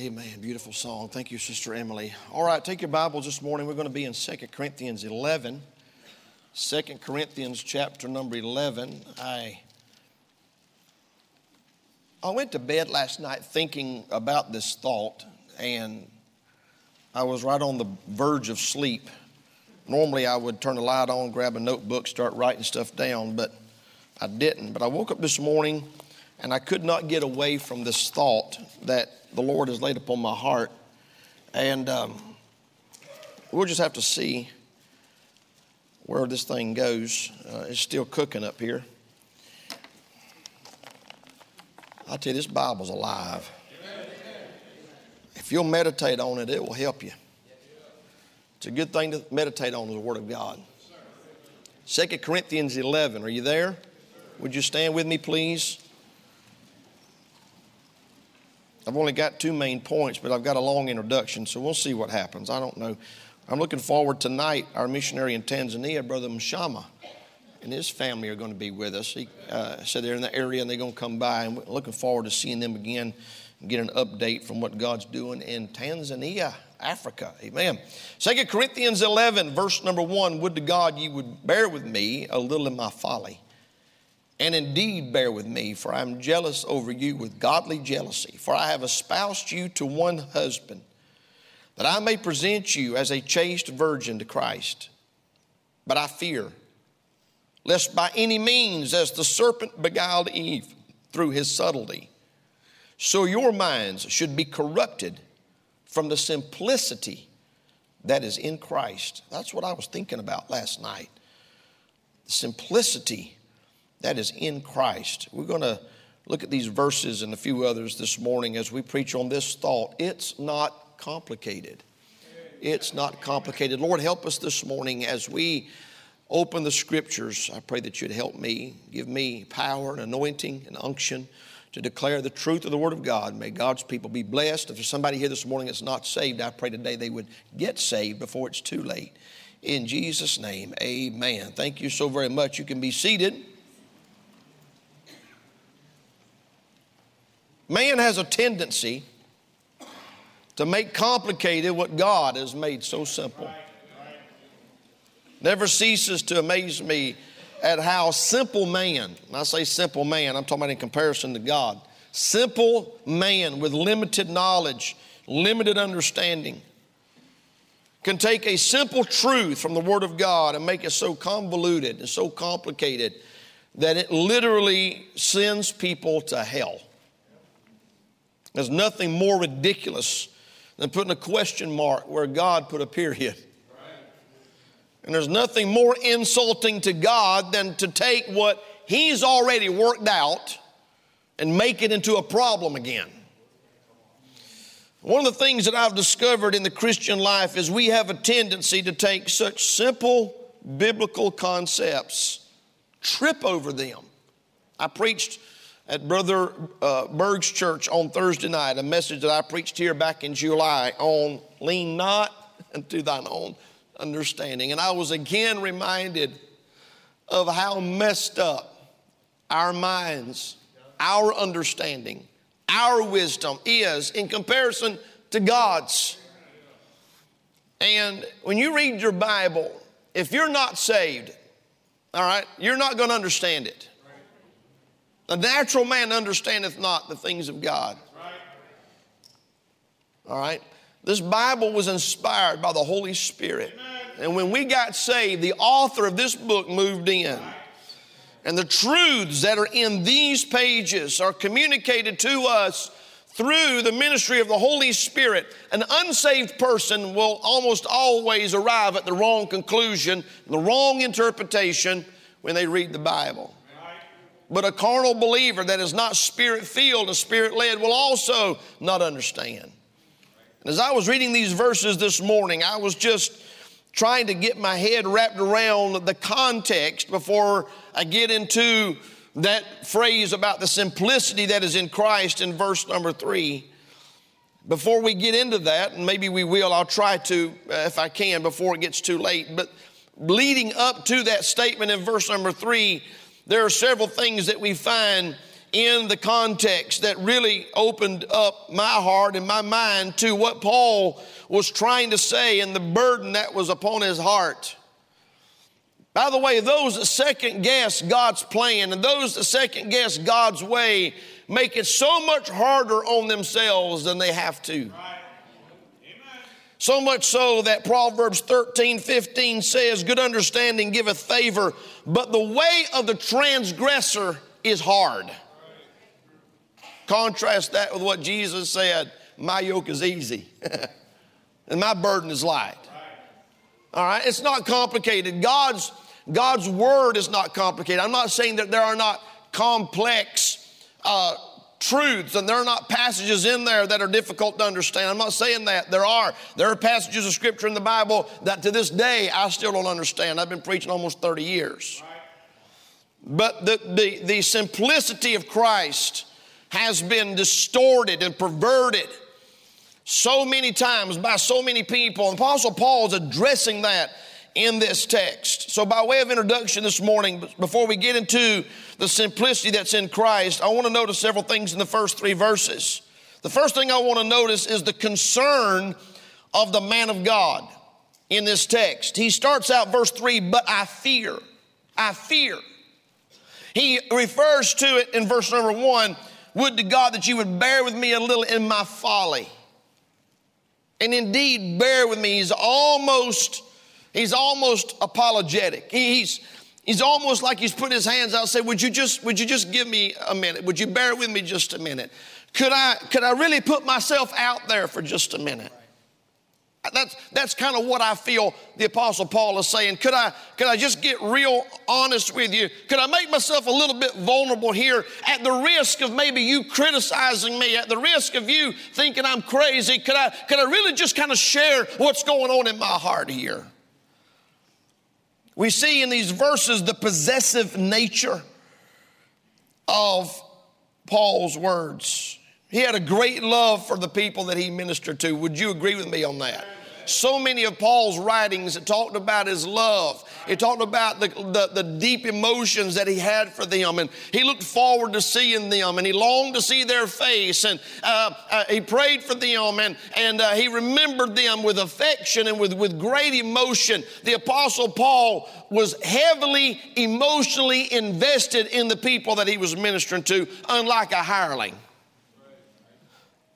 Amen. Beautiful song. Thank you, Sister Emily. All right, take your Bibles this morning. We're going to be in 2 Corinthians 11. 2 Corinthians chapter number 11. I, I went to bed last night thinking about this thought, and I was right on the verge of sleep. Normally, I would turn the light on, grab a notebook, start writing stuff down, but I didn't. But I woke up this morning and I could not get away from this thought that the Lord has laid upon my heart. And um, we'll just have to see where this thing goes. Uh, it's still cooking up here. I tell you, this Bible's alive. If you'll meditate on it, it will help you. It's a good thing to meditate on the Word of God. 2 Corinthians 11, are you there? Would you stand with me, please? I've only got two main points, but I've got a long introduction, so we'll see what happens. I don't know. I'm looking forward tonight. Our missionary in Tanzania, Brother Mshama, and his family are going to be with us. He uh, said they're in the area and they're going to come by, and we're looking forward to seeing them again and get an update from what God's doing in Tanzania, Africa. Amen. Second Corinthians 11, verse number 1 Would to God you would bear with me a little in my folly and indeed, bear with me, for I am jealous over you with godly jealousy. For I have espoused you to one husband, that I may present you as a chaste virgin to Christ. But I fear, lest by any means, as the serpent beguiled Eve through his subtlety, so your minds should be corrupted from the simplicity that is in Christ. That's what I was thinking about last night. The simplicity that is in Christ. We're going to look at these verses and a few others this morning as we preach on this thought. It's not complicated. It's not complicated. Lord, help us this morning as we open the scriptures. I pray that you'd help me, give me power and anointing and unction to declare the truth of the Word of God. May God's people be blessed. If there's somebody here this morning that's not saved, I pray today they would get saved before it's too late. In Jesus' name, amen. Thank you so very much. You can be seated. Man has a tendency to make complicated what God has made so simple. Never ceases to amaze me at how simple man, and I say simple man, I'm talking about in comparison to God, simple man with limited knowledge, limited understanding, can take a simple truth from the Word of God and make it so convoluted and so complicated that it literally sends people to hell. There's nothing more ridiculous than putting a question mark where God put a period. And there's nothing more insulting to God than to take what He's already worked out and make it into a problem again. One of the things that I've discovered in the Christian life is we have a tendency to take such simple biblical concepts, trip over them. I preached at Brother uh, Berg's church on Thursday night, a message that I preached here back in July on lean not unto thine own understanding. And I was again reminded of how messed up our minds, our understanding, our wisdom is in comparison to God's. And when you read your Bible, if you're not saved, all right, you're not going to understand it. The natural man understandeth not the things of God. All right? This Bible was inspired by the Holy Spirit. And when we got saved, the author of this book moved in. And the truths that are in these pages are communicated to us through the ministry of the Holy Spirit. An unsaved person will almost always arrive at the wrong conclusion, the wrong interpretation when they read the Bible. But a carnal believer that is not spirit filled and spirit led will also not understand. And as I was reading these verses this morning, I was just trying to get my head wrapped around the context before I get into that phrase about the simplicity that is in Christ in verse number three. Before we get into that, and maybe we will, I'll try to uh, if I can before it gets too late. But leading up to that statement in verse number three, there are several things that we find in the context that really opened up my heart and my mind to what Paul was trying to say and the burden that was upon his heart. By the way, those that second guess God's plan and those that second guess God's way make it so much harder on themselves than they have to. So much so that Proverbs 13, 15 says, Good understanding giveth favor, but the way of the transgressor is hard. Contrast that with what Jesus said My yoke is easy and my burden is light. All right, it's not complicated. God's God's word is not complicated. I'm not saying that there are not complex uh, truths and there are not passages in there that are difficult to understand. I'm not saying that. There are. There are passages of scripture in the Bible that to this day I still don't understand. I've been preaching almost 30 years. But the, the, the simplicity of Christ has been distorted and perverted so many times by so many people. And Apostle Paul is addressing that in this text. So, by way of introduction this morning, before we get into the simplicity that's in Christ, I want to notice several things in the first three verses. The first thing I want to notice is the concern of the man of God in this text. He starts out verse 3, but I fear. I fear. He refers to it in verse number 1 Would to God that you would bear with me a little in my folly. And indeed, bear with me. He's almost He's almost apologetic. He's, he's almost like he's put his hands out and said, would you, just, would you just give me a minute? Would you bear with me just a minute? Could I, could I really put myself out there for just a minute? That's, that's kind of what I feel the Apostle Paul is saying. Could I, could I just get real honest with you? Could I make myself a little bit vulnerable here at the risk of maybe you criticizing me, at the risk of you thinking I'm crazy? Could I, could I really just kind of share what's going on in my heart here? We see in these verses the possessive nature of Paul's words. He had a great love for the people that he ministered to. Would you agree with me on that? So many of Paul's writings it talked about his love. It talked about the, the, the, deep emotions that he had for them, and he looked forward to seeing them, and he longed to see their face, and uh, uh, he prayed for them, and, and uh, he remembered them with affection and with, with great emotion. The Apostle Paul was heavily emotionally invested in the people that he was ministering to, unlike a hireling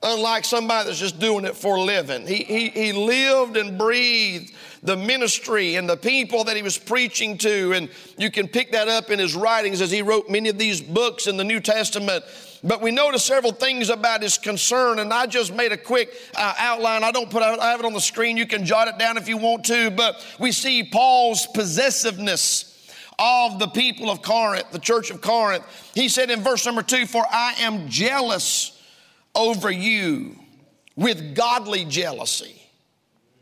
unlike somebody that's just doing it for a living. He, he, he lived and breathed the ministry and the people that he was preaching to. And you can pick that up in his writings as he wrote many of these books in the New Testament. But we notice several things about his concern, and I just made a quick uh, outline. I don't put I have it on the screen. You can jot it down if you want to. But we see Paul's possessiveness of the people of Corinth, the church of Corinth. He said in verse number two, For I am jealous over you with godly jealousy.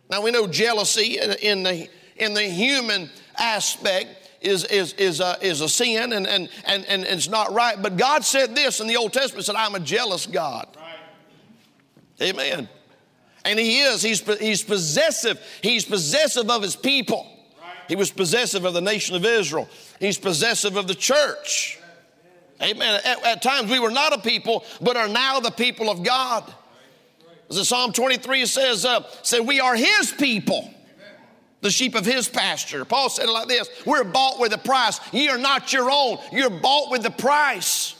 Now we know jealousy in, in the, in the human aspect is, is, is, a, is a sin and, and, and, and it's not right. But God said this in the Old Testament, said, I'm a jealous God. Right. Amen. And he is, he's, he's possessive. He's possessive of his people. Right. He was possessive of the nation of Israel. He's possessive of the church. Amen. At, at, times we were not a people, but are now the people of God. As Psalm 23 says, uh, say, we are his people, the sheep of his pasture. Paul said it like this We're bought with a price. Ye are not your own, you're bought with the price.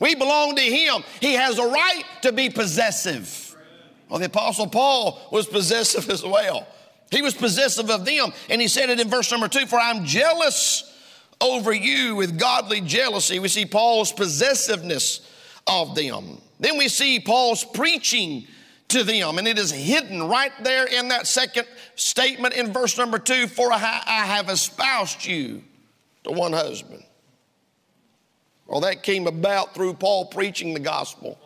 We belong to him. He has a right to be possessive. Well, the Apostle Paul was possessive as well. He was possessive of them. And he said it in verse number two For I'm jealous over you with godly jealousy. We see Paul's possessiveness of them. Then we see Paul's preaching to them, and it is hidden right there in that second statement in verse number two For I have espoused you to one husband. Well, that came about through Paul preaching the gospel.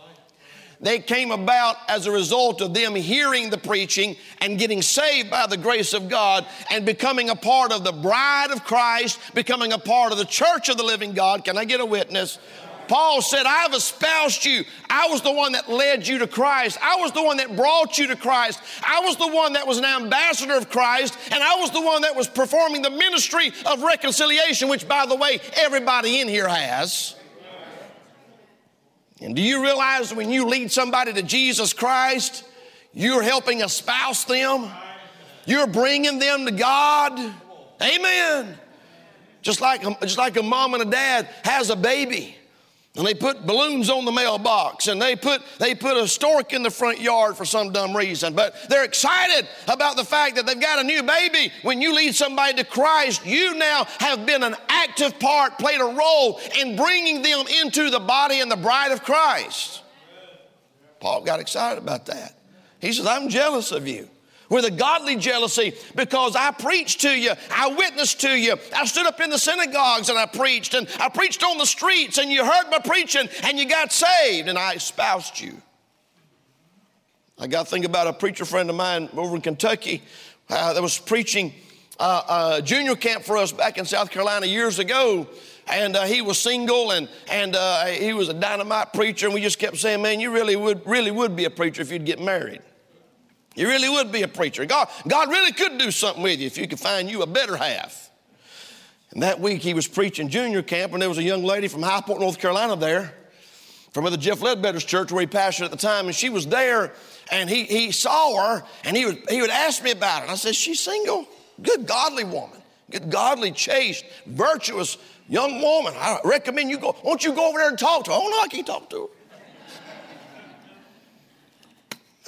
They came about as a result of them hearing the preaching and getting saved by the grace of God and becoming a part of the bride of Christ, becoming a part of the church of the living God. Can I get a witness? Paul said, I've espoused you. I was the one that led you to Christ. I was the one that brought you to Christ. I was the one that was an ambassador of Christ. And I was the one that was performing the ministry of reconciliation, which, by the way, everybody in here has. And do you realize when you lead somebody to Jesus Christ, you're helping espouse them? You're bringing them to God? Amen. Just like, just like a mom and a dad has a baby. And they put balloons on the mailbox and they put, they put a stork in the front yard for some dumb reason. But they're excited about the fact that they've got a new baby. When you lead somebody to Christ, you now have been an active part, played a role in bringing them into the body and the bride of Christ. Paul got excited about that. He says, I'm jealous of you with a godly jealousy because I preached to you, I witnessed to you, I stood up in the synagogues and I preached, and I preached on the streets, and you heard my preaching and you got saved, and I espoused you. I got to think about a preacher friend of mine over in Kentucky uh, that was preaching uh, a junior camp for us back in South Carolina years ago and uh, he was single and, and uh, he was a dynamite preacher and we just kept saying man you really would really would be a preacher if you'd get married you really would be a preacher. God, God really could do something with you if you could find you a better half. And that week he was preaching junior camp, and there was a young lady from High Point, North Carolina there, from the Jeff Ledbetter's church where he pastored at the time, and she was there, and he, he saw her, and he would, he would ask me about it. I said, She's single? Good, godly woman. Good, godly, chaste, virtuous young woman. I recommend you go. Won't you go over there and talk to her? Oh, no, I can't talk to her.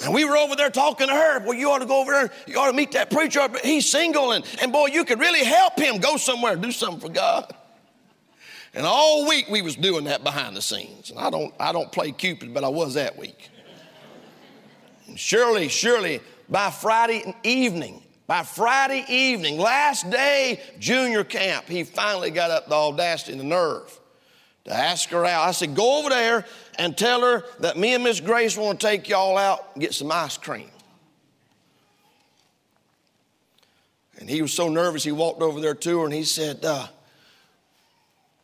And we were over there talking to her. Well, you ought to go over there. You ought to meet that preacher. He's single, and, and boy, you could really help him go somewhere, do something for God. And all week we was doing that behind the scenes. And I don't, I don't play Cupid, but I was that week. And surely, surely, by Friday evening, by Friday evening, last day junior camp, he finally got up the audacity and the nerve to ask her out. I said, Go over there and tell her that me and Miss Grace want to take y'all out and get some ice cream. And he was so nervous, he walked over there to her and he said, uh,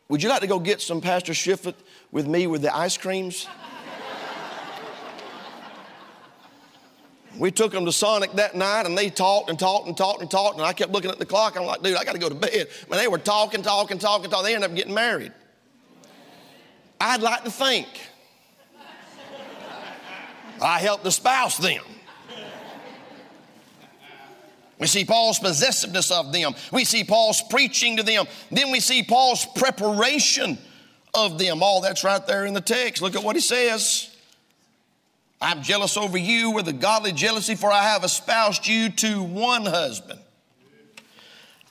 Would you like to go get some Pastor Shiflett with me with the ice creams? we took them to Sonic that night and they talked and talked and talked and talked. And I kept looking at the clock. I'm like, dude, I got to go to bed. Man, they were talking, talking, talking, talking. They ended up getting married. I'd like to think I helped espouse them. We see Paul's possessiveness of them. We see Paul's preaching to them. Then we see Paul's preparation of them. All that's right there in the text. Look at what he says. I'm jealous over you with a godly jealousy, for I have espoused you to one husband.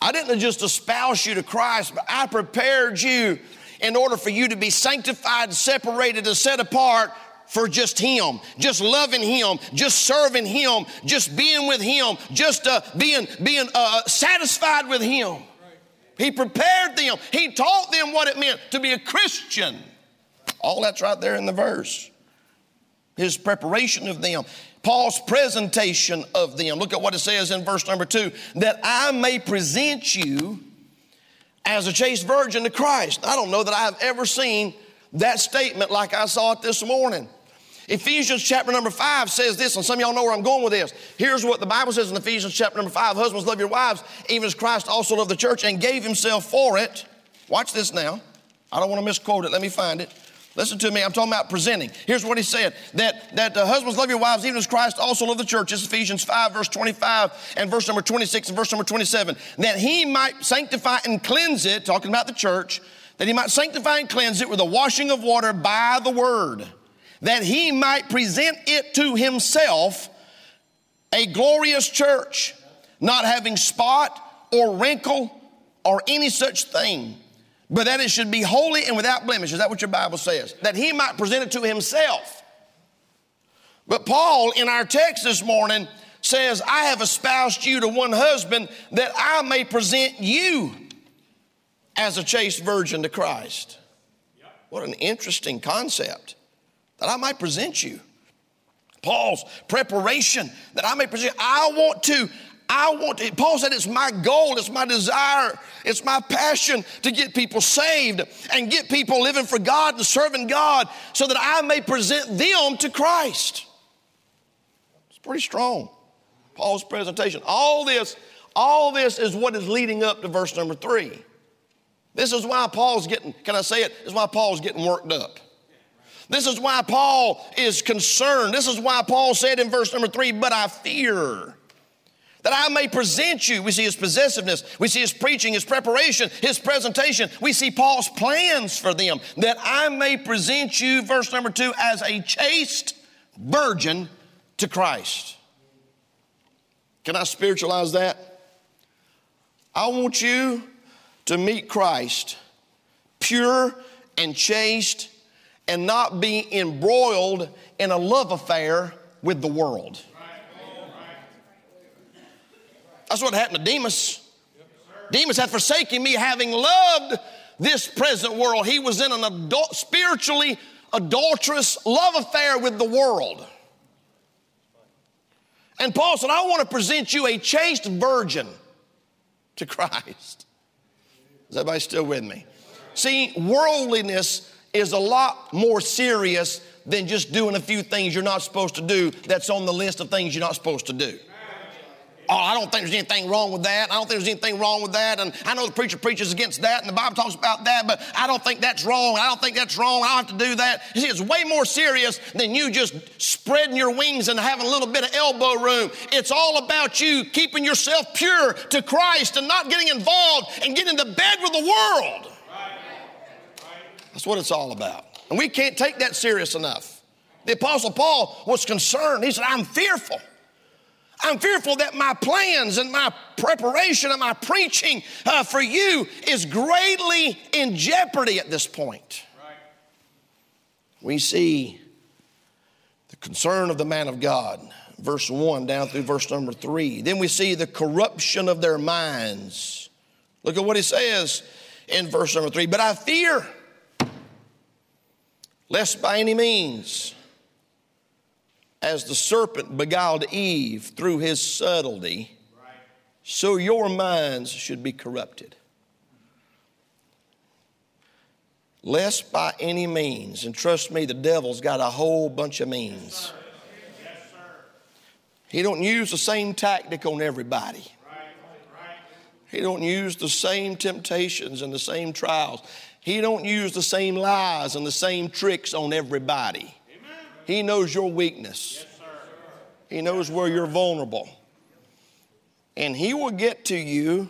I didn't just espouse you to Christ, but I prepared you in order for you to be sanctified, separated, and set apart for just Him, just loving Him, just serving Him, just being with Him, just uh, being, being uh, satisfied with Him. He prepared them, He taught them what it meant to be a Christian. All that's right there in the verse. His preparation of them. Paul's presentation of them. Look at what it says in verse number two that I may present you as a chaste virgin to Christ. I don't know that I have ever seen that statement like I saw it this morning. Ephesians chapter number five says this, and some of y'all know where I'm going with this. Here's what the Bible says in Ephesians chapter number five Husbands, love your wives, even as Christ also loved the church and gave himself for it. Watch this now. I don't want to misquote it. Let me find it. Listen to me. I'm talking about presenting. Here's what he said that, that uh, husbands love your wives, even as Christ also loved the church. It's Ephesians 5, verse 25, and verse number 26 and verse number 27. That he might sanctify and cleanse it, talking about the church, that he might sanctify and cleanse it with the washing of water by the word that he might present it to himself a glorious church, not having spot or wrinkle or any such thing, but that it should be holy and without blemish. Is that what your Bible says? That he might present it to himself. But Paul, in our text this morning, says, I have espoused you to one husband that I may present you as a chaste virgin to Christ. What an interesting concept that I might present you. Paul's preparation that I may present. I want to, I want to, Paul said it's my goal, it's my desire, it's my passion to get people saved and get people living for God and serving God so that I may present them to Christ. It's pretty strong. Paul's presentation. All this, all this is what is leading up to verse number three. This is why Paul's getting, can I say it? This is why Paul's getting worked up. This is why Paul is concerned. This is why Paul said in verse number three, But I fear that I may present you. We see his possessiveness, we see his preaching, his preparation, his presentation. We see Paul's plans for them, that I may present you, verse number two, as a chaste virgin to Christ. Can I spiritualize that? I want you to meet Christ pure and chaste and not be embroiled in a love affair with the world. That's what happened to Demas. Demas had forsaken me, having loved this present world. He was in an adult, spiritually adulterous love affair with the world. And Paul said, I want to present you a chaste virgin to Christ. Is everybody still with me? See, worldliness is a lot more serious than just doing a few things you're not supposed to do that's on the list of things you're not supposed to do oh, I don't think there's anything wrong with that. I don't think there's anything wrong with that. And I know the preacher preaches against that and the Bible talks about that, but I don't think that's wrong. I don't think that's wrong. I don't have to do that. You see, it's way more serious than you just spreading your wings and having a little bit of elbow room. It's all about you keeping yourself pure to Christ and not getting involved and getting into bed with the world. That's what it's all about. And we can't take that serious enough. The Apostle Paul was concerned. He said, I'm fearful. I'm fearful that my plans and my preparation and my preaching uh, for you is greatly in jeopardy at this point. Right. We see the concern of the man of God, verse 1 down through verse number 3. Then we see the corruption of their minds. Look at what he says in verse number 3 But I fear, lest by any means, as the serpent beguiled Eve through his subtlety, so your minds should be corrupted. Lest by any means, and trust me, the devil's got a whole bunch of means. He don't use the same tactic on everybody. He don't use the same temptations and the same trials. He don't use the same lies and the same tricks on everybody. He knows your weakness. he knows where you're vulnerable. And He will get to you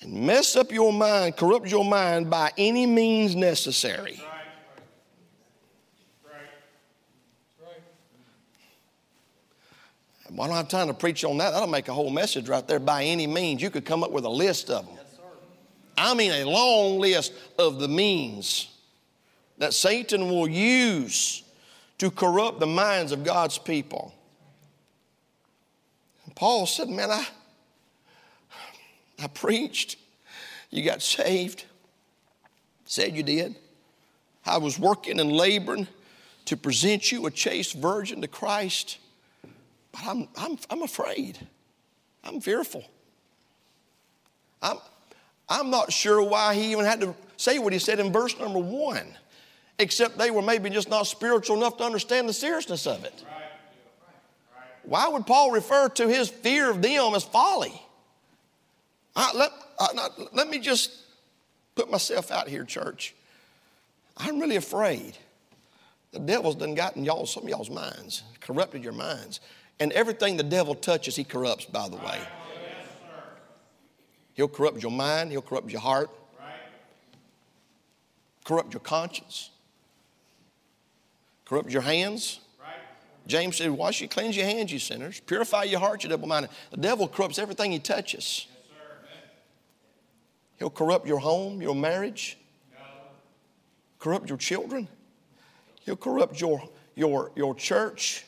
and mess up your mind, corrupt your mind by any means necessary. I don't have time to preach on that. That'll make a whole message right there. By any means, you could come up with a list of them. I mean, a long list of the means that Satan will use to corrupt the minds of God's people. And Paul said, Man, I, I preached. You got saved. Said you did. I was working and laboring to present you a chaste virgin to Christ. But I'm, I'm, I'm afraid. I'm fearful. I'm, I'm not sure why he even had to say what he said in verse number one except they were maybe just not spiritual enough to understand the seriousness of it. Why would Paul refer to his fear of them as folly? I, let, I, let me just put myself out here, church. I'm really afraid. The devil's done gotten y'all, some of y'all's minds, corrupted your minds. And everything the devil touches, he corrupts, by the way. He'll corrupt your mind, he'll corrupt your heart, corrupt your conscience corrupt your hands. James said, Wash you, cleanse your hands, you sinners. Purify your heart, you double minded. The devil corrupts everything he touches. Yes, He'll corrupt your home, your marriage, no. corrupt your children. He'll corrupt your, your, your church.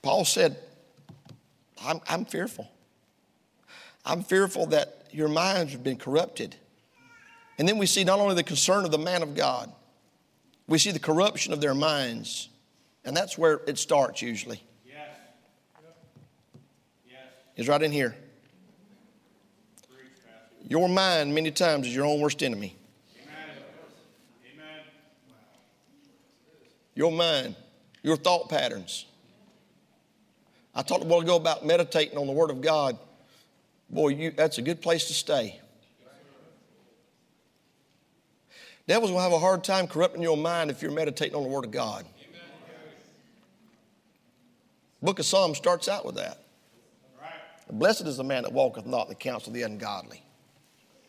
Paul said, I'm, I'm fearful. I'm fearful that your minds have been corrupted. And then we see not only the concern of the man of God, we see the corruption of their minds. And that's where it starts usually. Yes. Yes. It's right in here. Your mind, many times, is your own worst enemy. Amen. Amen. Your mind, your thought patterns. I talked a while ago about meditating on the Word of God boy, you, that's a good place to stay. Devil's gonna have a hard time corrupting your mind if you're meditating on the Word of God. Book of Psalms starts out with that. Blessed is the man that walketh not in the counsel of the ungodly,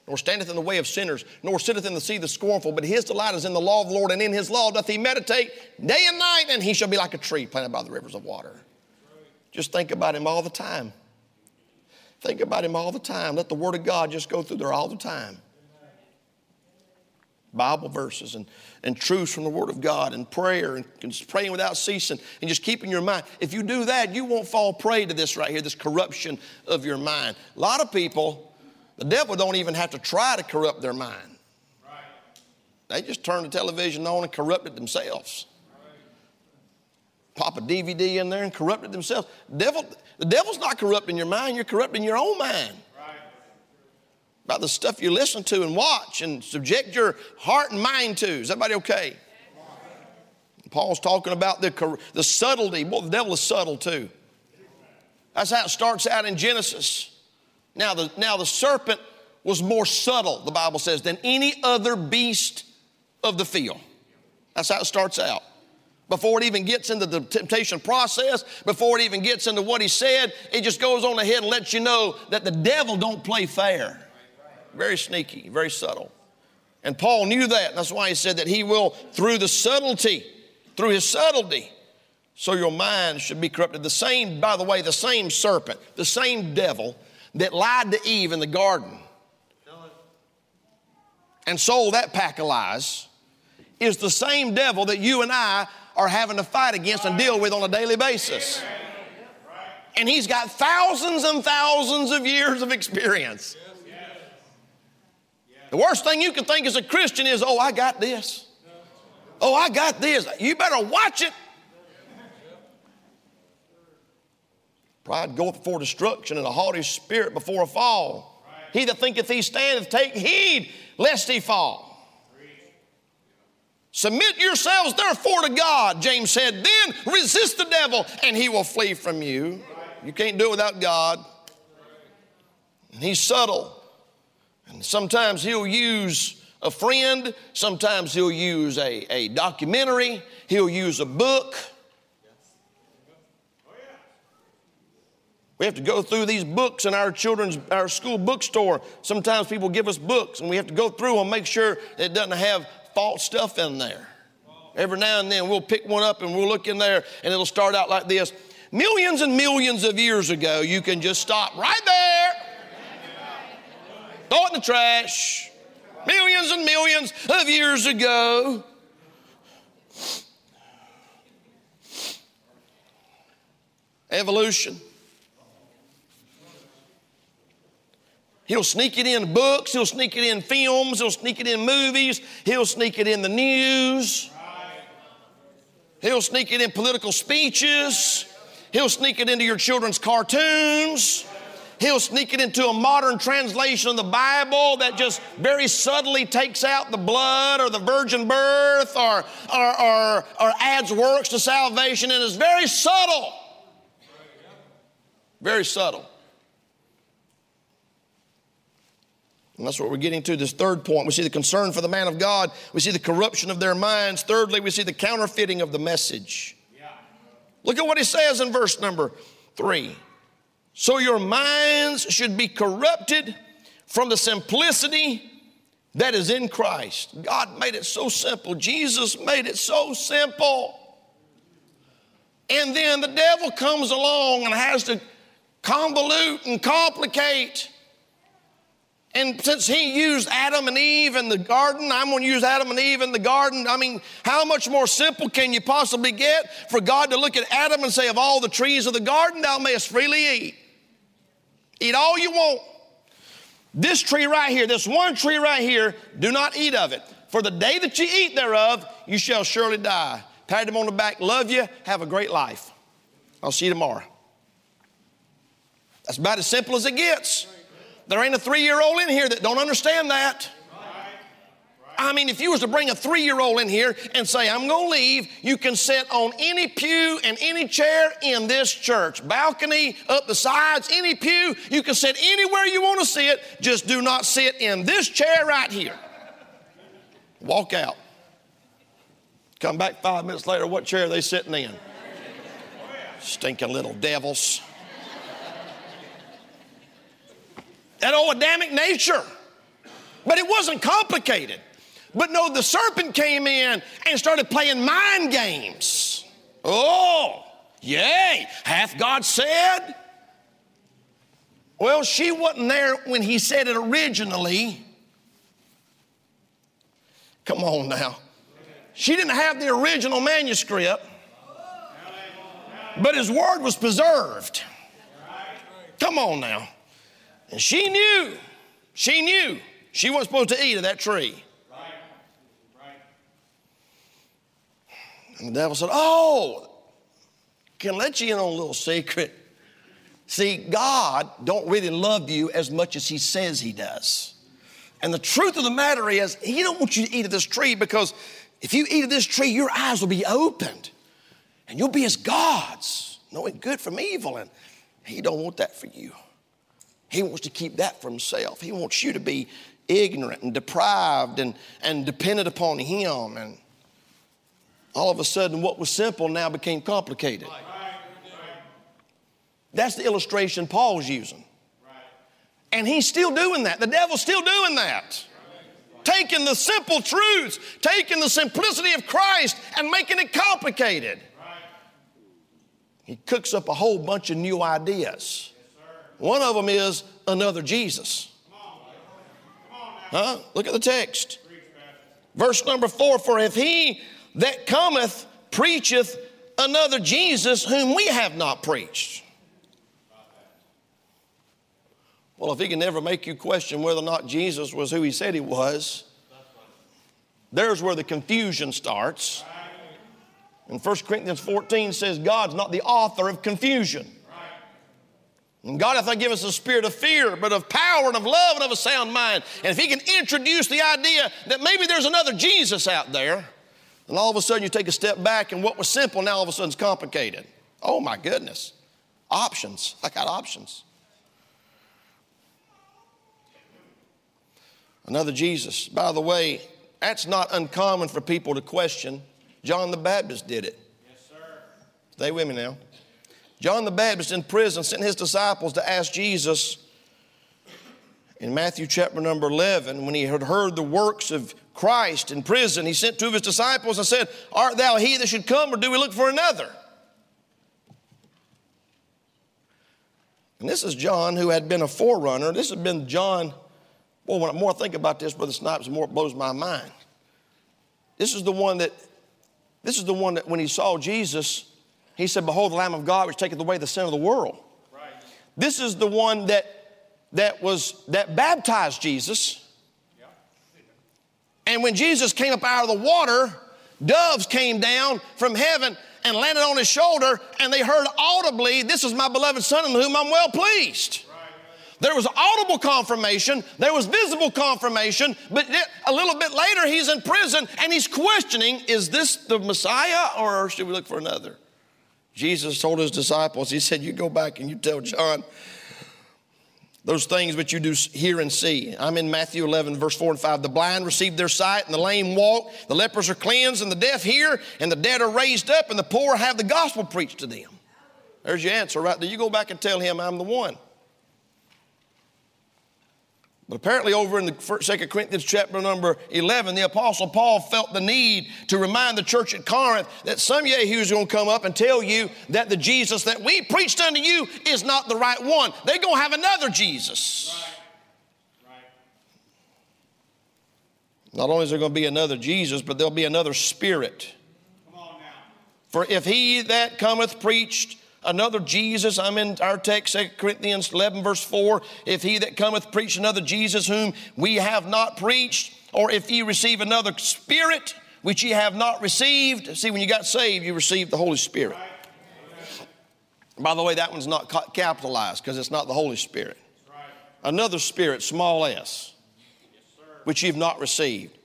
nor standeth in the way of sinners, nor sitteth in the seat of the scornful, but his delight is in the law of the Lord, and in his law doth he meditate day and night, and he shall be like a tree planted by the rivers of water. Just think about him all the time. Think about him all the time. Let the Word of God just go through there all the time. Bible verses and, and truths from the Word of God and prayer and, and praying without ceasing and just keeping your mind. If you do that, you won't fall prey to this right here, this corruption of your mind. A lot of people, the devil don't even have to try to corrupt their mind. Right. They just turn the television on and corrupt it themselves. Pop a DVD in there and corrupt it themselves. Devil, the devil's not corrupting your mind, you're corrupting your own mind by the stuff you listen to and watch and subject your heart and mind to. Is everybody okay? Paul's talking about the, the subtlety. Well, the devil is subtle too. That's how it starts out in Genesis. Now the, now the serpent was more subtle, the Bible says, than any other beast of the field. That's how it starts out. Before it even gets into the temptation process, before it even gets into what he said, it just goes on ahead and lets you know that the devil don't play fair very sneaky, very subtle. And Paul knew that. That's why he said that he will, through the subtlety, through his subtlety, so your mind should be corrupted. The same, by the way, the same serpent, the same devil that lied to Eve in the garden and sold that pack of lies is the same devil that you and I are having to fight against and deal with on a daily basis. And he's got thousands and thousands of years of experience. The worst thing you can think as a Christian is, oh, I got this. Oh, I got this. You better watch it. Pride goeth before destruction, and a haughty spirit before a fall. He that thinketh he standeth, take heed lest he fall. Submit yourselves therefore to God, James said, then resist the devil, and he will flee from you. You can't do it without God. And he's subtle. And sometimes he'll use a friend, sometimes he'll use a, a documentary, he'll use a book. We have to go through these books in our children's, our school bookstore. Sometimes people give us books and we have to go through them, make sure it doesn't have false stuff in there. Every now and then we'll pick one up and we'll look in there and it'll start out like this. Millions and millions of years ago, you can just stop right there Throw it in the trash. Millions and millions of years ago. Evolution. He'll sneak it in books, he'll sneak it in films, he'll sneak it in movies, he'll sneak it in the news, he'll sneak it in political speeches, he'll sneak it into your children's cartoons. He'll sneak it into a modern translation of the Bible that just very subtly takes out the blood or the virgin birth or, or, or, or adds works to salvation and is very subtle. Very subtle. And that's what we're getting to. This third point. We see the concern for the man of God. We see the corruption of their minds. Thirdly, we see the counterfeiting of the message. Look at what he says in verse number three. So your minds should be corrupted from the simplicity that is in Christ. God made it so simple. Jesus made it so simple. And then the devil comes along and has to convolute and complicate. And since he used Adam and Eve in the garden, I'm going to use Adam and Eve in the garden. I mean, how much more simple can you possibly get for God to look at Adam and say, Of all the trees of the garden, thou mayest freely eat? Eat all you want. This tree right here, this one tree right here, do not eat of it. For the day that you eat thereof, you shall surely die. Pat him on the back, love you, have a great life. I'll see you tomorrow. That's about as simple as it gets. There ain't a three year old in here that don't understand that. I mean, if you was to bring a three year old in here and say, I'm going to leave, you can sit on any pew and any chair in this church. Balcony, up the sides, any pew. You can sit anywhere you want to sit. Just do not sit in this chair right here. Walk out. Come back five minutes later, what chair are they sitting in? Stinking little devils. That old Adamic nature. But it wasn't complicated. But no, the serpent came in and started playing mind games. Oh, yea, hath God said? Well, she wasn't there when he said it originally. Come on now. She didn't have the original manuscript, but his word was preserved. Come on now. And she knew, she knew she wasn't supposed to eat of that tree. And the devil said, Oh, can I let you in on a little secret. See, God don't really love you as much as he says he does. And the truth of the matter is, he don't want you to eat of this tree because if you eat of this tree, your eyes will be opened and you'll be as gods, knowing good from evil. And he don't want that for you. He wants to keep that for himself. He wants you to be ignorant and deprived and, and dependent upon him. And all of a sudden, what was simple now became complicated. That's the illustration Paul's using. And he's still doing that. The devil's still doing that. Taking the simple truths, taking the simplicity of Christ and making it complicated. He cooks up a whole bunch of new ideas. One of them is another Jesus. Huh? Look at the text. Verse number four For if he that cometh preacheth another Jesus whom we have not preached. Well, if he can never make you question whether or not Jesus was who he said he was, there's where the confusion starts. And 1 Corinthians 14 says God's not the author of confusion. And God hath not given us a spirit of fear, but of power and of love and of a sound mind. And if He can introduce the idea that maybe there's another Jesus out there, then all of a sudden you take a step back and what was simple now all of a sudden is complicated. Oh my goodness. Options. I got options. Another Jesus. By the way, that's not uncommon for people to question. John the Baptist did it. Yes, sir. Stay with me now. John the Baptist in prison sent his disciples to ask Jesus in Matthew chapter number 11 when he had heard the works of Christ in prison. He sent two of his disciples and said, Art thou he that should come, or do we look for another? And this is John who had been a forerunner. This has been John. Well, when I more think about this, Brother Snipes, the more it blows my mind. This is the one that, this is the one that when he saw Jesus, he said, Behold, the Lamb of God which taketh away the sin of the world. Right. This is the one that that was that baptized Jesus. And when Jesus came up out of the water, doves came down from heaven and landed on his shoulder, and they heard audibly, This is my beloved Son in whom I'm well pleased. There was audible confirmation, there was visible confirmation, but a little bit later he's in prison and he's questioning is this the Messiah or should we look for another? Jesus told his disciples, He said, You go back and you tell John those things which you do hear and see. I'm in Matthew 11, verse 4 and 5. The blind receive their sight, and the lame walk, the lepers are cleansed, and the deaf hear, and the dead are raised up, and the poor have the gospel preached to them. There's your answer right there. You go back and tell him, I'm the one. But apparently, over in the first, Second Corinthians chapter number 11, the Apostle Paul felt the need to remind the church at Corinth that some yahoos are going to come up and tell you that the Jesus that we preached unto you is not the right one. They're going to have another Jesus. Right. Right. Not only is there going to be another Jesus, but there'll be another Spirit. For if he that cometh preached another Jesus. I'm in our text, 2 Corinthians 11, verse 4. If he that cometh preach another Jesus whom we have not preached, or if ye receive another spirit which ye have not received. See, when you got saved, you received the Holy Spirit. By the way, that one's not capitalized because it's not the Holy Spirit. Another spirit, small s, which you've not received.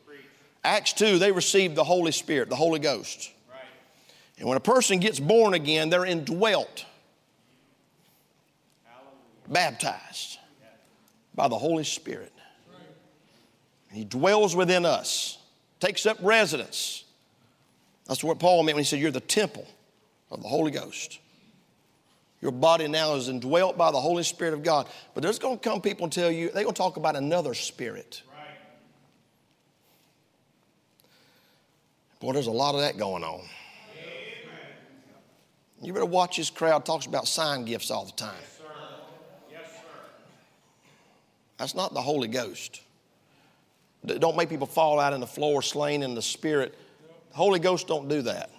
Acts 2, they received the Holy Spirit, the Holy Ghost. And when a person gets born again, they're indwelt, baptized by the Holy Spirit. And He dwells within us, takes up residence. That's what Paul meant when he said, You're the temple of the Holy Ghost. Your body now is indwelt by the Holy Spirit of God. But there's going to come people and tell you, they're going to talk about another spirit. Boy, there's a lot of that going on. You better watch this crowd talks about sign gifts all the time. Yes, sir. Yes, sir. That's not the Holy Ghost. Don't make people fall out on the floor slain in the spirit. The Holy Ghost don't do that.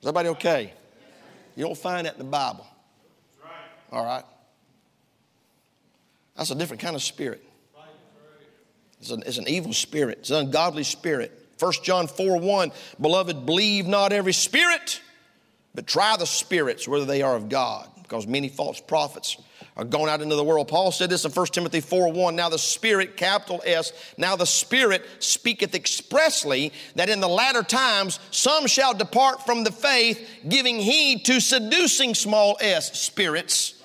Is everybody okay? You don't find that in the Bible. All right? That's a different kind of spirit. It's an, it's an evil spirit, it's an ungodly spirit. 1 John 4 1, beloved, believe not every spirit, but try the spirits whether they are of God, because many false prophets are going out into the world. Paul said this in 1 Timothy 4 1. Now the Spirit, capital S, now the Spirit speaketh expressly that in the latter times some shall depart from the faith, giving heed to seducing small s spirits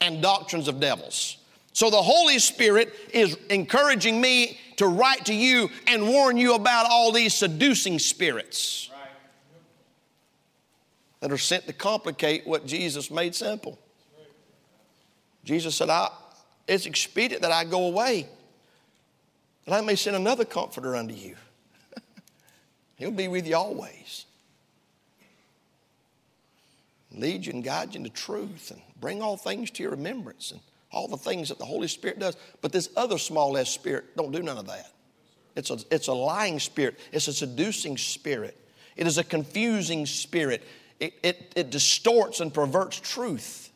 and doctrines of devils. So the Holy Spirit is encouraging me to write to you and warn you about all these seducing spirits. That are sent to complicate what Jesus made simple. Jesus said, I, It's expedient that I go away, that I may send another comforter unto you. He'll be with you always. Lead you and guide you into truth and bring all things to your remembrance and all the things that the Holy Spirit does. But this other small s spirit don't do none of that. It's a, it's a lying spirit, it's a seducing spirit, it is a confusing spirit. It, it, it distorts and perverts truth.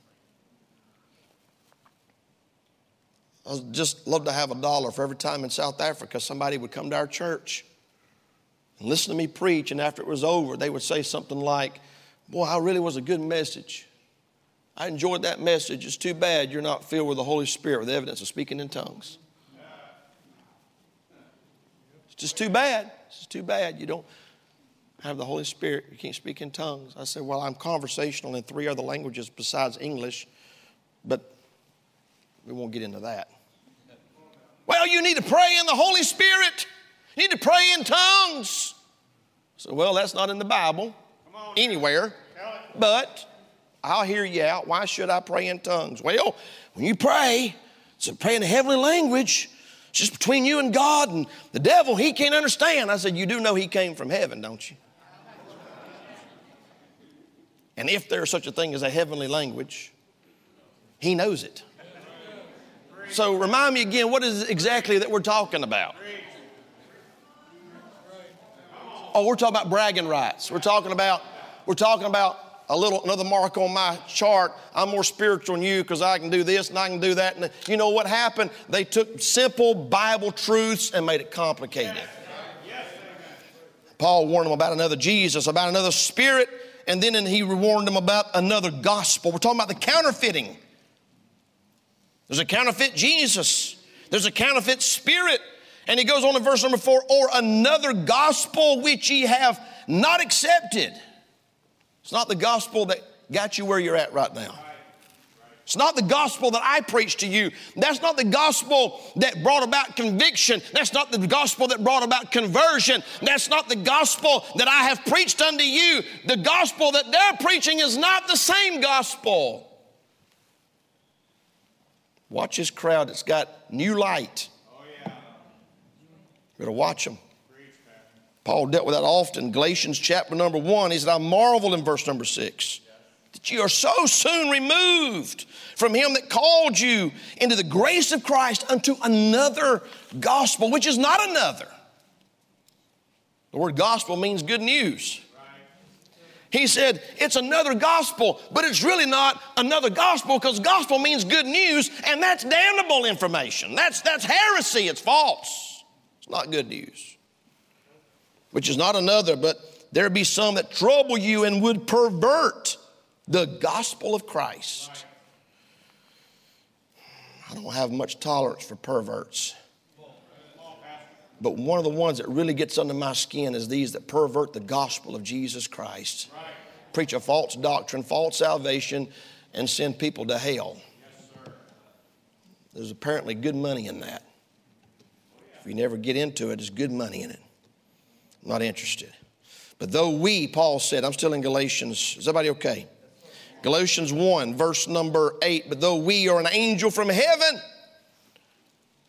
I'd just love to have a dollar for every time in South Africa somebody would come to our church and listen to me preach, and after it was over, they would say something like, Boy, I really was a good message. I enjoyed that message. It's too bad you're not filled with the Holy Spirit with evidence of speaking in tongues. It's just too bad. It's just too bad you don't have the Holy Spirit. You can't speak in tongues. I said, Well, I'm conversational in three other languages besides English, but we won't get into that. Well, you need to pray in the Holy Spirit. You need to pray in tongues. So, well, that's not in the Bible anywhere, but I'll hear you out. Why should I pray in tongues? Well, when you pray, it's a pray in a heavenly language. It's just between you and God and the devil. He can't understand. I said, You do know he came from heaven, don't you? And if there's such a thing as a heavenly language, he knows it. So remind me again, what is exactly that we're talking about? Oh, we're talking about bragging rights. We're talking about, we're talking about a little another mark on my chart. I'm more spiritual than you because I can do this and I can do that. And you know what happened? They took simple Bible truths and made it complicated. Paul warned them about another Jesus, about another spirit, and then he warned them about another gospel. We're talking about the counterfeiting. There's a counterfeit Jesus. There's a counterfeit spirit. And he goes on in verse number four, or another gospel which ye have not accepted. It's not the gospel that got you where you're at right now. It's not the gospel that I preach to you. That's not the gospel that brought about conviction. That's not the gospel that brought about conversion. That's not the gospel that I have preached unto you. The gospel that they're preaching is not the same gospel. Watch this crowd, it's got new light. Oh, yeah. You better watch them. Paul dealt with that often. Galatians chapter number one, he said, I marvel in verse number six you are so soon removed from him that called you into the grace of Christ unto another gospel, which is not another. The word gospel means good news. He said, it's another gospel, but it's really not another gospel because gospel means good news, and that's damnable information. That's, that's heresy, it's false. It's not good news which is not another, but there be some that trouble you and would pervert the gospel of Christ. I don't have much tolerance for perverts. But one of the ones that really gets under my skin is these that pervert the gospel of Jesus Christ, preach a false doctrine, false salvation, and send people to hell. There's apparently good money in that. If you never get into it, there's good money in it. I'm not interested. But though we, Paul said, I'm still in Galatians. Is everybody okay? Galatians 1, verse number 8. But though we are an angel from heaven,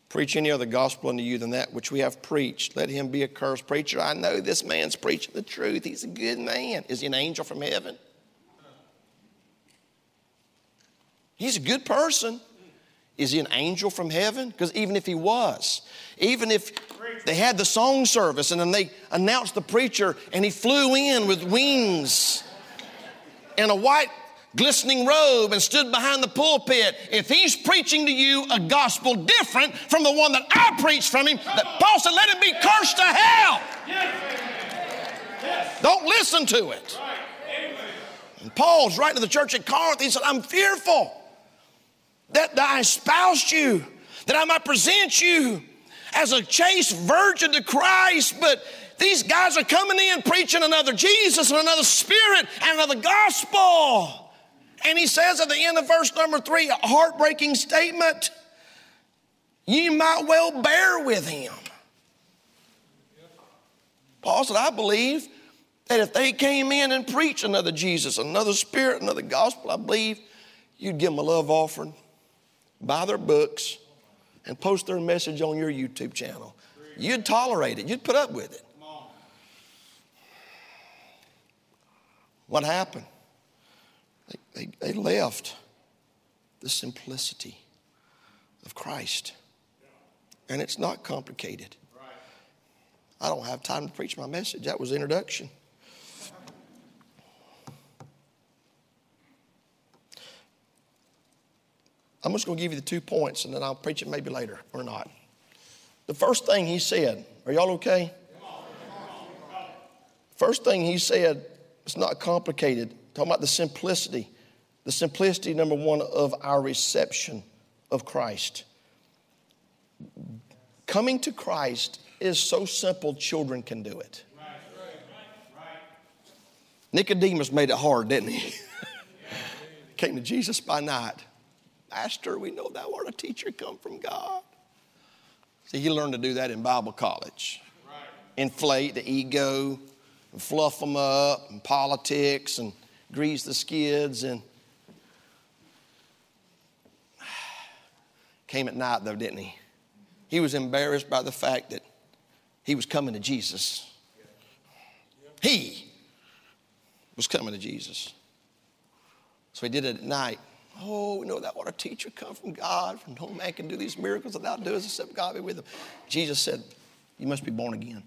preach any other gospel unto you than that which we have preached, let him be accursed. Preacher, I know this man's preaching the truth. He's a good man. Is he an angel from heaven? He's a good person. Is he an angel from heaven? Because even if he was, even if they had the song service and then they announced the preacher and he flew in with wings and a white glistening robe and stood behind the pulpit, if he's preaching to you a gospel different from the one that I preached from him, that Paul said, let him be cursed to hell. Don't listen to it. And Paul's writing to the church at Corinth, he said, I'm fearful that, that I espoused you, that I might present you as a chaste virgin to Christ, but these guys are coming in preaching another Jesus and another spirit and another gospel. And he says at the end of verse number three, a heartbreaking statement you might well bear with him. Paul said, I believe that if they came in and preached another Jesus, another spirit, another gospel, I believe you'd give them a love offering, buy their books, and post their message on your YouTube channel. You'd tolerate it, you'd put up with it. What happened? They, they left the simplicity of Christ. And it's not complicated. I don't have time to preach my message. That was introduction. I'm just going to give you the two points and then I'll preach it maybe later or not. The first thing he said, are y'all okay? First thing he said, it's not complicated. Talking about the simplicity the simplicity, number one, of our reception of Christ. Coming to Christ is so simple, children can do it. Nicodemus made it hard, didn't he? Came to Jesus by night. Master, we know thou art a teacher come from God. See, he learned to do that in Bible college. Inflate the ego, and fluff them up, and politics, and grease the skids, and Came at night, though, didn't he? He was embarrassed by the fact that he was coming to Jesus. He was coming to Jesus. So he did it at night. Oh, we know that what a teacher come from God, for no man can do these miracles without doing except God be with him. Jesus said, You must be born again.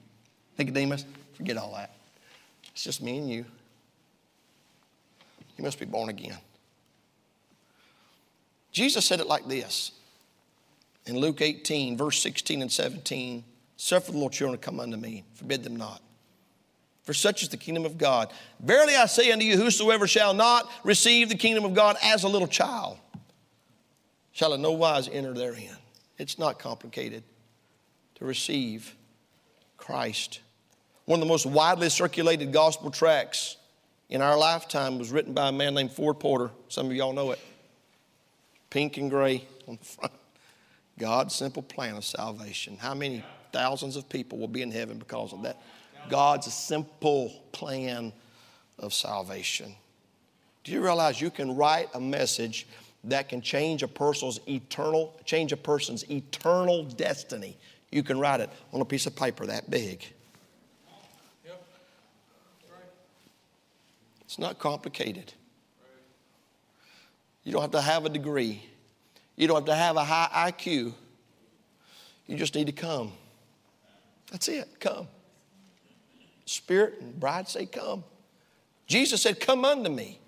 Nicodemus, forget all that. It's just me and you. You must be born again. Jesus said it like this in Luke 18, verse 16 and 17, suffer the little children to come unto me, forbid them not. For such is the kingdom of God. Verily I say unto you, whosoever shall not receive the kingdom of God as a little child, shall in no wise enter therein. It's not complicated to receive Christ. One of the most widely circulated gospel tracts in our lifetime was written by a man named Ford Porter. Some of y'all know it. Pink and gray on the front. God's simple plan of salvation. How many thousands of people will be in heaven because of that? God's simple plan of salvation. Do you realize you can write a message that can change a person's eternal, change a person's eternal destiny? You can write it on a piece of paper that big. It's not complicated. You don't have to have a degree. You don't have to have a high IQ. You just need to come. That's it. Come. Spirit and bride say, Come. Jesus said, Come unto me,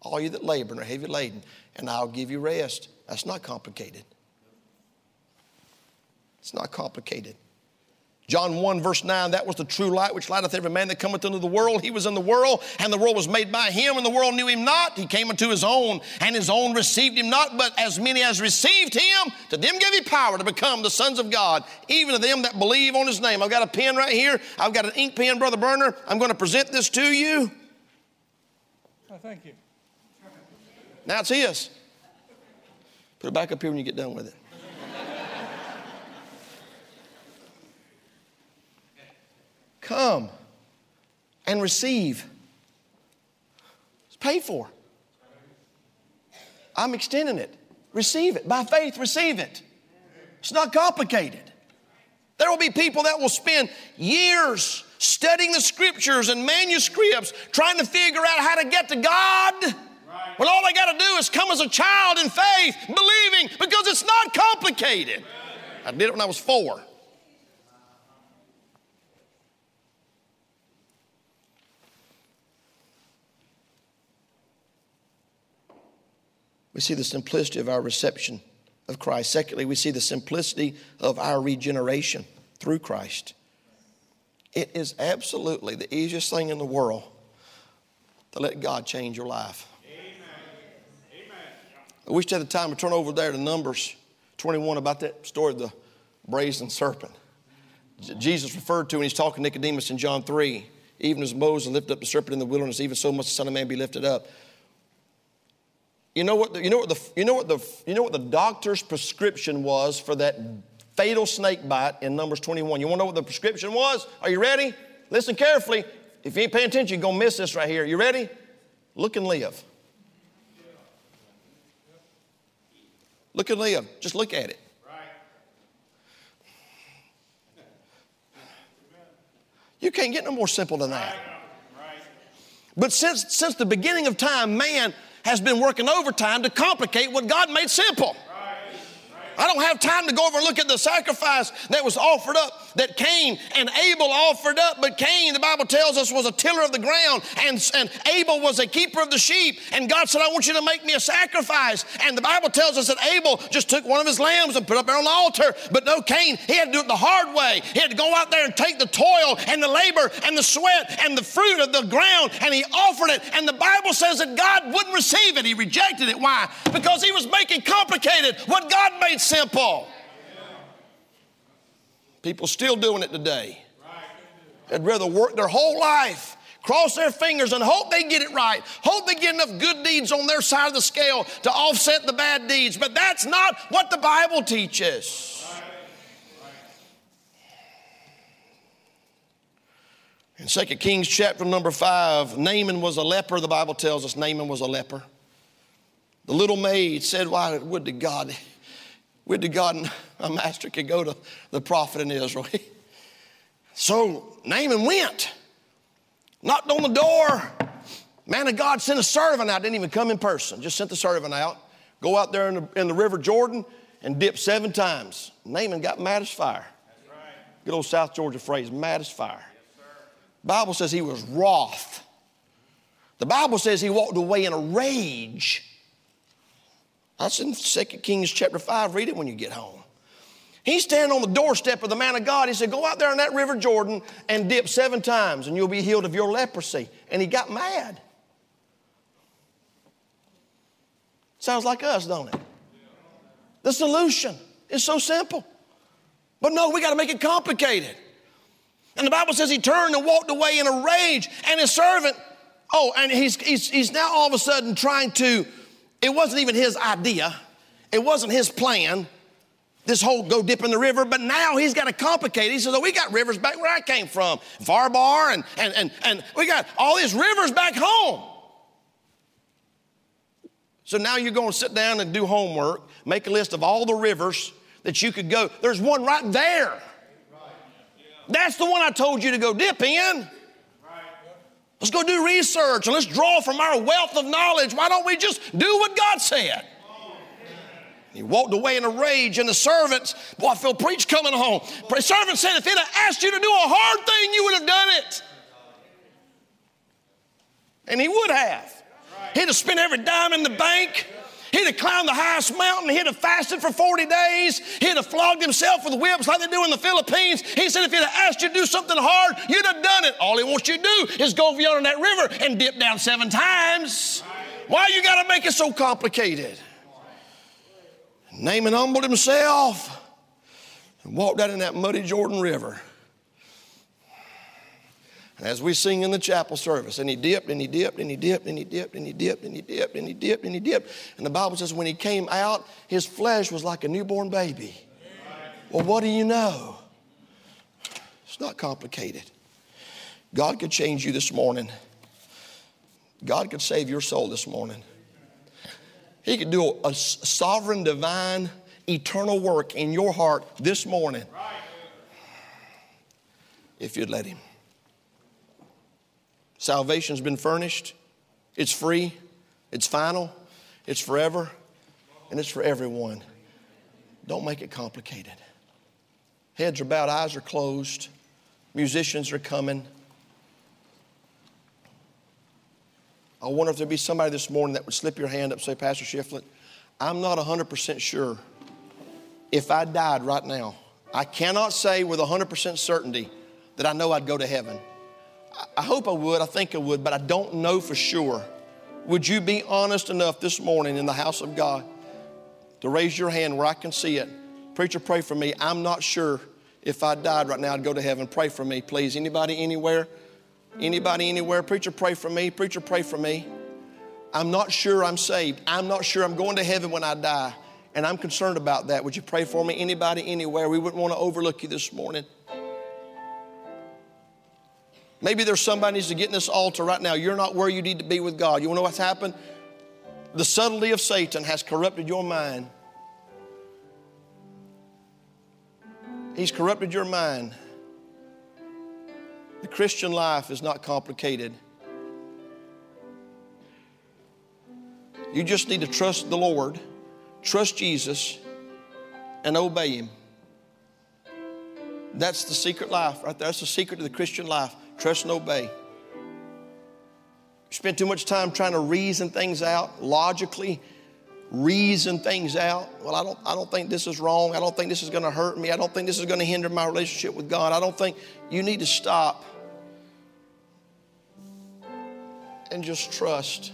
all you that labor and are heavy laden, and I'll give you rest. That's not complicated. It's not complicated. John 1, verse 9, that was the true light which lighteth every man that cometh into the world. He was in the world, and the world was made by him, and the world knew him not. He came unto his own, and his own received him not. But as many as received him, to them gave he power to become the sons of God, even to them that believe on his name. I've got a pen right here. I've got an ink pen, Brother Burner. I'm going to present this to you. Oh, thank you. Now it's his. Put it back up here when you get done with it. Come and receive. It's paid for. I'm extending it. Receive it. By faith, receive it. It's not complicated. There will be people that will spend years studying the scriptures and manuscripts trying to figure out how to get to God. When all they got to do is come as a child in faith, believing, because it's not complicated. I did it when I was four. We see the simplicity of our reception of Christ. Secondly, we see the simplicity of our regeneration through Christ. It is absolutely the easiest thing in the world to let God change your life. Amen. Amen. I wish at the time to turn over there to Numbers 21 about that story of the brazen serpent. Jesus referred to when he's talking to Nicodemus in John 3. Even as Moses lifted up the serpent in the wilderness, even so must the Son of Man be lifted up. You know what the, you know what the, you know what the, you know what the doctor's prescription was for that fatal snake bite in Numbers 21? You want to know what the prescription was? Are you ready? Listen carefully. If you ain't paying attention, you're going to miss this right here. You ready? Look and live. Look and live. Just look at it. You can't get no more simple than that. But since, since the beginning of time, man has been working overtime to complicate what God made simple. I don't have time to go over and look at the sacrifice that was offered up that Cain and Abel offered up. But Cain, the Bible tells us, was a tiller of the ground, and, and Abel was a keeper of the sheep. And God said, I want you to make me a sacrifice. And the Bible tells us that Abel just took one of his lambs and put it up there on the altar. But no, Cain, he had to do it the hard way. He had to go out there and take the toil and the labor and the sweat and the fruit of the ground, and he offered it. And the Bible says that God wouldn't receive it. He rejected it. Why? Because he was making complicated what God made simple. People still doing it today. They'd rather work their whole life, cross their fingers, and hope they get it right. Hope they get enough good deeds on their side of the scale to offset the bad deeds. But that's not what the Bible teaches. In 2 Kings chapter number 5, Naaman was a leper. The Bible tells us Naaman was a leper. The little maid said, Why would to God would to God and my master could go to the prophet in Israel. so Naaman went, knocked on the door. Man of God sent a servant out, didn't even come in person, just sent the servant out. Go out there in the, in the river Jordan and dip seven times. Naaman got mad as fire. Right. Good old South Georgia phrase, mad as fire. Yes, Bible says he was wroth. The Bible says he walked away in a rage. That's in 2 Kings chapter 5. Read it when you get home. He's standing on the doorstep of the man of God. He said, Go out there in that river Jordan and dip seven times, and you'll be healed of your leprosy. And he got mad. Sounds like us, don't it? The solution is so simple. But no, we got to make it complicated. And the Bible says he turned and walked away in a rage, and his servant, oh, and he's, he's, he's now all of a sudden trying to it wasn't even his idea, it wasn't his plan. This whole go dip in the river, but now he's got to complicate. He says, Oh, we got rivers back where I came from, Pharpar, and, and, and, and we got all these rivers back home. So now you're going to sit down and do homework, make a list of all the rivers that you could go. There's one right there. That's the one I told you to go dip in. Let's go do research and let's draw from our wealth of knowledge. Why don't we just do what God said? He walked away in a rage, and the servants, boy, I feel preach coming home. The servant said, if he'd have asked you to do a hard thing, you would have done it. And he would have. He'd have spent every dime in the bank. He'd have climbed the highest mountain. He'd have fasted for 40 days. He'd have flogged himself with whips like they do in the Philippines. He said, if he'd have asked you to do something hard, you'd have done it. All he wants you to do is go over yonder that river and dip down seven times. Why you got to make it so complicated? Naaman humbled himself and walked out in that muddy Jordan River. As we sing in the chapel service, and he dipped, and he dipped, and he dipped, and he dipped, and he dipped, and he dipped, and he dipped, and he dipped. And the Bible says when he came out, his flesh was like a newborn baby. Well, what do you know? It's not complicated. God could change you this morning. God could save your soul this morning. He could do a sovereign, divine, eternal work in your heart this morning if you'd let Him. Salvation's been furnished, it's free, it's final, it's forever, and it's for everyone. Don't make it complicated. Heads are bowed, eyes are closed, musicians are coming. I wonder if there'd be somebody this morning that would slip your hand up and say, Pastor Shiflett, I'm not 100% sure if I died right now. I cannot say with 100% certainty that I know I'd go to heaven. I hope I would, I think I would, but I don't know for sure. Would you be honest enough this morning in the house of God to raise your hand where I can see it? Preacher, pray for me. I'm not sure if I died right now, I'd go to heaven. Pray for me, please. Anybody, anywhere? Anybody anywhere? Preacher, pray for me. Preacher, pray for me. I'm not sure I'm saved. I'm not sure I'm going to heaven when I die. And I'm concerned about that. Would you pray for me? Anybody, anywhere? We wouldn't want to overlook you this morning. Maybe there's somebody needs to get in this altar right now. You're not where you need to be with God. You want to know what's happened? The subtlety of Satan has corrupted your mind. He's corrupted your mind. The Christian life is not complicated. You just need to trust the Lord, trust Jesus, and obey Him. That's the secret life right there. That's the secret of the Christian life. Trust and obey. You spend too much time trying to reason things out logically, reason things out. Well, I don't, I don't think this is wrong. I don't think this is going to hurt me. I don't think this is going to hinder my relationship with God. I don't think you need to stop and just trust